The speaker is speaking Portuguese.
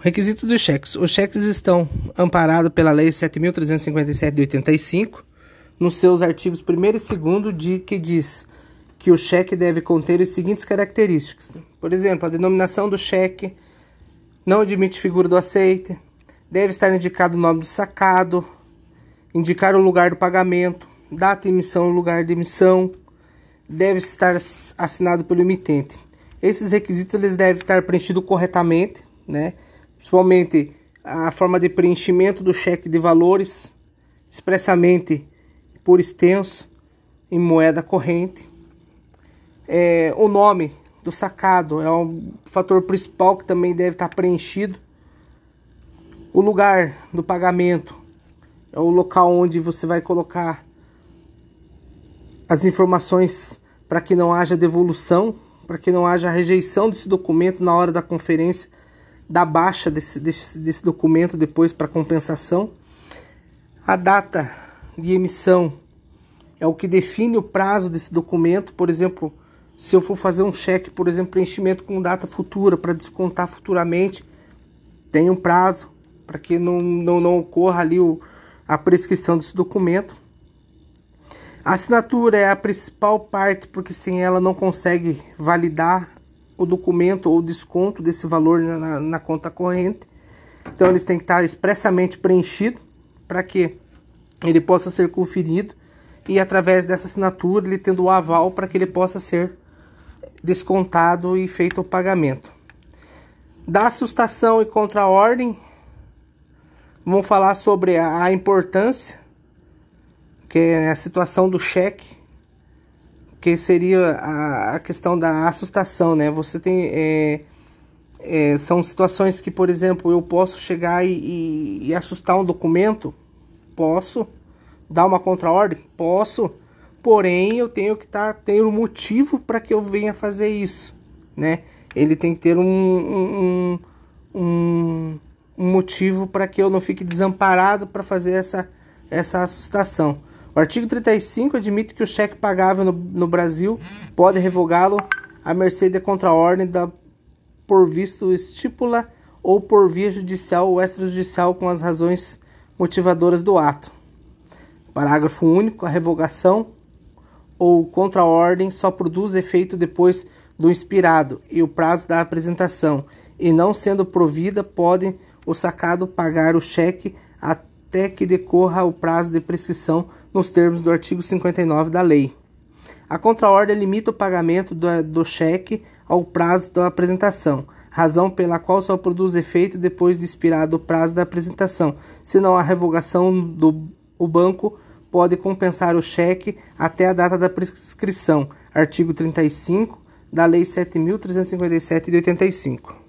Requisito dos cheques. Os cheques estão amparados pela Lei 7.357 de 85, nos seus artigos 1 e 2, de, que diz que o cheque deve conter as seguintes características. Por exemplo, a denominação do cheque não admite figura do aceite, deve estar indicado o nome do sacado, indicar o lugar do pagamento, data de emissão lugar de emissão, deve estar assinado pelo emitente. Esses requisitos eles devem estar preenchidos corretamente, né? Principalmente a forma de preenchimento do cheque de valores, expressamente por extenso, em moeda corrente. É, o nome do sacado é um fator principal que também deve estar preenchido. O lugar do pagamento é o local onde você vai colocar as informações para que não haja devolução, para que não haja rejeição desse documento na hora da conferência da baixa desse, desse, desse documento depois para compensação. A data de emissão é o que define o prazo desse documento. Por exemplo, se eu for fazer um cheque, por exemplo, preenchimento com data futura para descontar futuramente, tem um prazo para que não, não, não ocorra ali o, a prescrição desse documento. A assinatura é a principal parte, porque sem ela não consegue validar o documento ou desconto desse valor na, na conta corrente. Então eles têm que estar expressamente preenchido para que ele possa ser conferido e através dessa assinatura ele tendo o aval para que ele possa ser descontado e feito o pagamento. Da assustação e contra-ordem, vamos falar sobre a, a importância que é a situação do cheque que seria a, a questão da assustação, né? Você tem é, é, são situações que, por exemplo, eu posso chegar e, e, e assustar um documento, posso dar uma contraordem, posso, porém eu tenho que estar tá, ter um motivo para que eu venha fazer isso, né? Ele tem que ter um, um, um, um motivo para que eu não fique desamparado para fazer essa essa assustação. Artigo 35 admite que o cheque pagável no, no Brasil pode revogá-lo à mercê de contraordem da por visto estipula ou por via judicial ou extrajudicial com as razões motivadoras do ato. Parágrafo único. A revogação ou contraordem só produz efeito depois do inspirado e o prazo da apresentação, e não sendo provida, pode o sacado pagar o cheque até que decorra o prazo de prescrição nos termos do artigo 59 da lei. A contraordem limita o pagamento do, do cheque ao prazo da apresentação, razão pela qual só produz efeito depois de expirado o prazo da apresentação, senão a revogação do o banco pode compensar o cheque até a data da prescrição, artigo 35 da Lei 7.357 de 85.